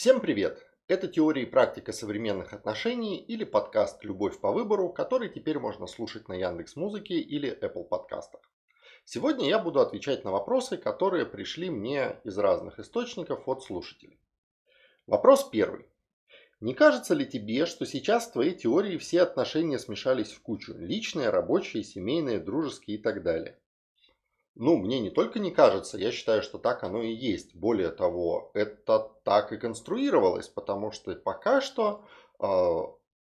Всем привет! Это теория и практика современных отношений или подкаст «Любовь по выбору», который теперь можно слушать на Яндекс Музыке или Apple подкастах. Сегодня я буду отвечать на вопросы, которые пришли мне из разных источников от слушателей. Вопрос первый. Не кажется ли тебе, что сейчас в твоей теории все отношения смешались в кучу? Личные, рабочие, семейные, дружеские и так далее. Ну, мне не только не кажется, я считаю, что так оно и есть. Более того, это так и конструировалось, потому что пока что э,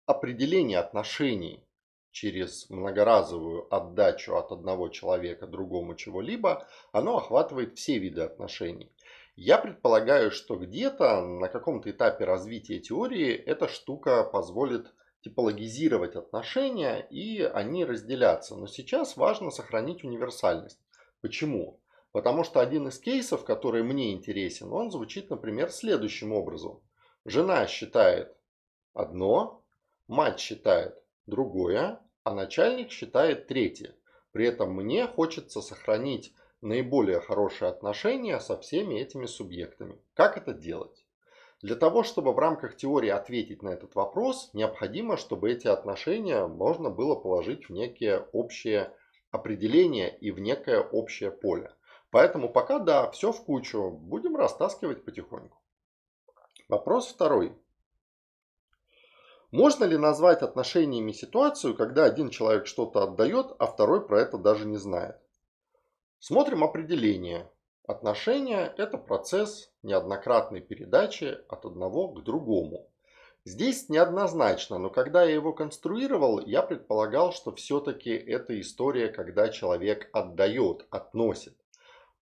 определение отношений через многоразовую отдачу от одного человека другому чего-либо, оно охватывает все виды отношений. Я предполагаю, что где-то на каком-то этапе развития теории эта штука позволит типологизировать отношения и они разделятся. Но сейчас важно сохранить универсальность. Почему? Потому что один из кейсов, который мне интересен, он звучит, например, следующим образом. Жена считает одно, мать считает другое, а начальник считает третье. При этом мне хочется сохранить наиболее хорошие отношения со всеми этими субъектами. Как это делать? Для того, чтобы в рамках теории ответить на этот вопрос, необходимо, чтобы эти отношения можно было положить в некие общие определение и в некое общее поле. Поэтому пока да, все в кучу, будем растаскивать потихоньку. Вопрос второй. Можно ли назвать отношениями ситуацию, когда один человек что-то отдает, а второй про это даже не знает? Смотрим определение. Отношения – это процесс неоднократной передачи от одного к другому. Здесь неоднозначно, но когда я его конструировал, я предполагал, что все-таки это история, когда человек отдает, относит.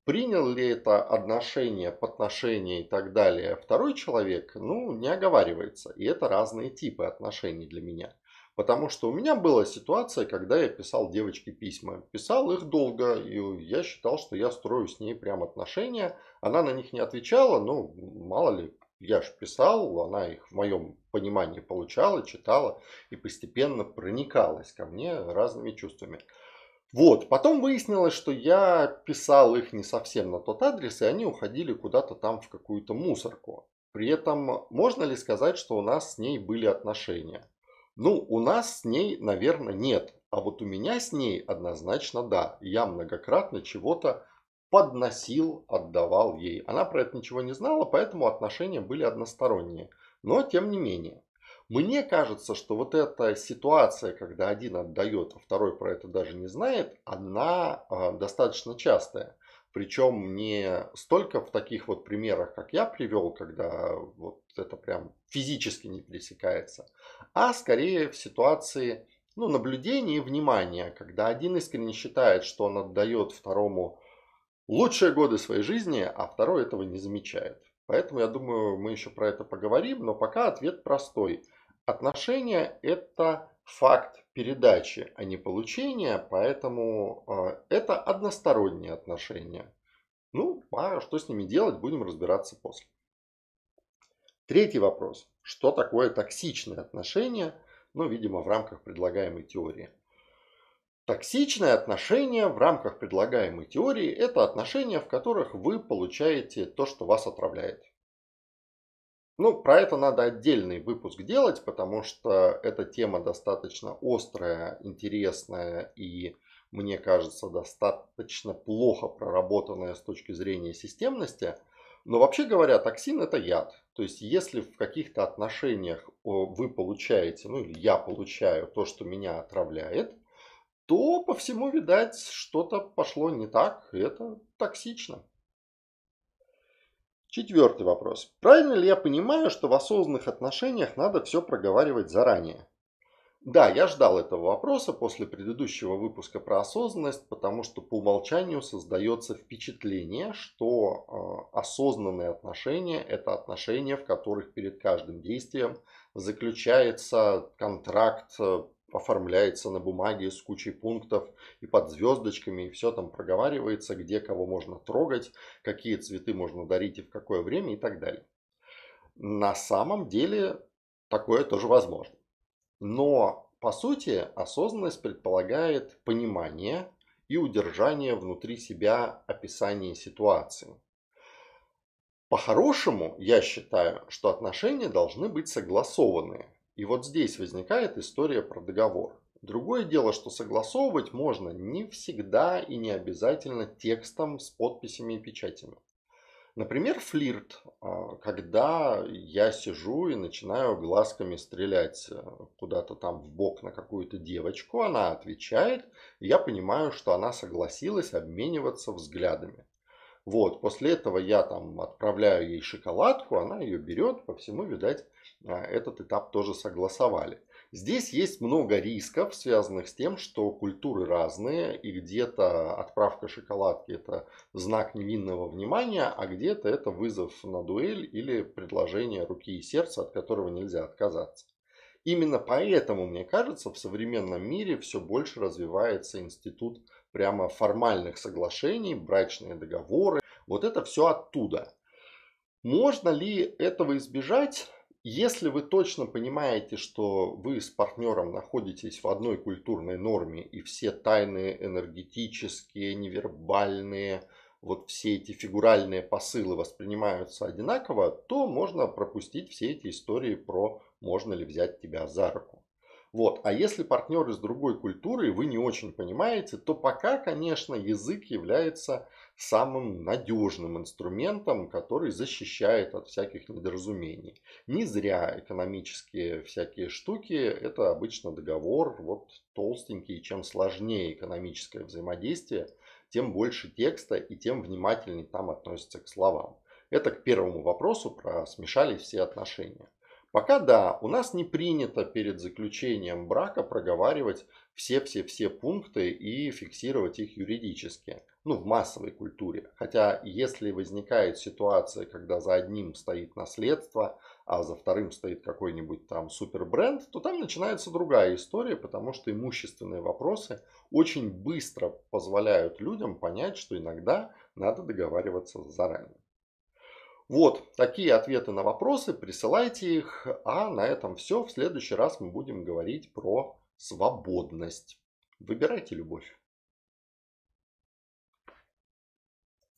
Принял ли это отношение, подношение и так далее второй человек, ну, не оговаривается. И это разные типы отношений для меня. Потому что у меня была ситуация, когда я писал девочке письма. Писал их долго, и я считал, что я строю с ней прям отношения. Она на них не отвечала, ну, мало ли, я же писал, она их в моем понимании получала, читала и постепенно проникалась ко мне разными чувствами. Вот, потом выяснилось, что я писал их не совсем на тот адрес, и они уходили куда-то там в какую-то мусорку. При этом можно ли сказать, что у нас с ней были отношения? Ну, у нас с ней, наверное, нет. А вот у меня с ней однозначно да. Я многократно чего-то подносил, отдавал ей. Она про это ничего не знала, поэтому отношения были односторонние. Но тем не менее. Мне кажется, что вот эта ситуация, когда один отдает, а второй про это даже не знает, она э, достаточно частая. Причем не столько в таких вот примерах, как я привел, когда вот это прям физически не пересекается, а скорее в ситуации ну, наблюдения и внимания, когда один искренне считает, что он отдает второму лучшие годы своей жизни, а второй этого не замечает. Поэтому я думаю, мы еще про это поговорим, но пока ответ простой. Отношения – это факт передачи, а не получения, поэтому э, это односторонние отношения. Ну, а что с ними делать, будем разбираться после. Третий вопрос. Что такое токсичные отношения? Ну, видимо, в рамках предлагаемой теории. Токсичные отношения в рамках предлагаемой теории – это отношения, в которых вы получаете то, что вас отравляет. Ну, про это надо отдельный выпуск делать, потому что эта тема достаточно острая, интересная и, мне кажется, достаточно плохо проработанная с точки зрения системности. Но вообще говоря, токсин это яд. То есть, если в каких-то отношениях вы получаете, ну или я получаю то, что меня отравляет – то по всему, видать, что-то пошло не так, это токсично. Четвертый вопрос. Правильно ли я понимаю, что в осознанных отношениях надо все проговаривать заранее? Да, я ждал этого вопроса после предыдущего выпуска про осознанность, потому что по умолчанию создается впечатление, что э, осознанные отношения – это отношения, в которых перед каждым действием заключается контракт э, оформляется на бумаге с кучей пунктов и под звездочками, и все там проговаривается, где кого можно трогать, какие цветы можно дарить и в какое время и так далее. На самом деле такое тоже возможно. Но по сути осознанность предполагает понимание и удержание внутри себя описания ситуации. По-хорошему, я считаю, что отношения должны быть согласованные. И вот здесь возникает история про договор. Другое дело, что согласовывать можно не всегда и не обязательно текстом с подписями и печатями. Например, флирт, а, когда я сижу и начинаю глазками стрелять э, куда-то там в бок на какую-то девочку, она отвечает, и я понимаю, что она согласилась обмениваться взглядами. Вот, после этого я там отправляю ей шоколадку, она ее берет, по всему, видать, а, этот этап тоже согласовали. Здесь есть много рисков, связанных с тем, что культуры разные, и где-то отправка шоколадки это знак невинного внимания, а где-то это вызов на дуэль или предложение руки и сердца, от которого нельзя отказаться. Именно поэтому, мне кажется, в современном мире все больше развивается институт прямо формальных соглашений, брачные договоры. Вот это все оттуда. Можно ли этого избежать? Если вы точно понимаете, что вы с партнером находитесь в одной культурной норме и все тайные энергетические, невербальные, вот все эти фигуральные посылы воспринимаются одинаково, то можно пропустить все эти истории про можно ли взять тебя за руку. Вот. А если партнер из другой культуры, и вы не очень понимаете, то пока, конечно, язык является самым надежным инструментом, который защищает от всяких недоразумений. Не зря экономические всякие штуки, это обычно договор, вот толстенький, чем сложнее экономическое взаимодействие, тем больше текста и тем внимательнее там относятся к словам. Это к первому вопросу про смешались все отношения. Пока да, у нас не принято перед заключением брака проговаривать все-все-все пункты и фиксировать их юридически. Ну, в массовой культуре. Хотя, если возникает ситуация, когда за одним стоит наследство, а за вторым стоит какой-нибудь там супербренд, то там начинается другая история, потому что имущественные вопросы очень быстро позволяют людям понять, что иногда надо договариваться заранее. Вот, такие ответы на вопросы, присылайте их. А на этом все. В следующий раз мы будем говорить про свободность. Выбирайте любовь.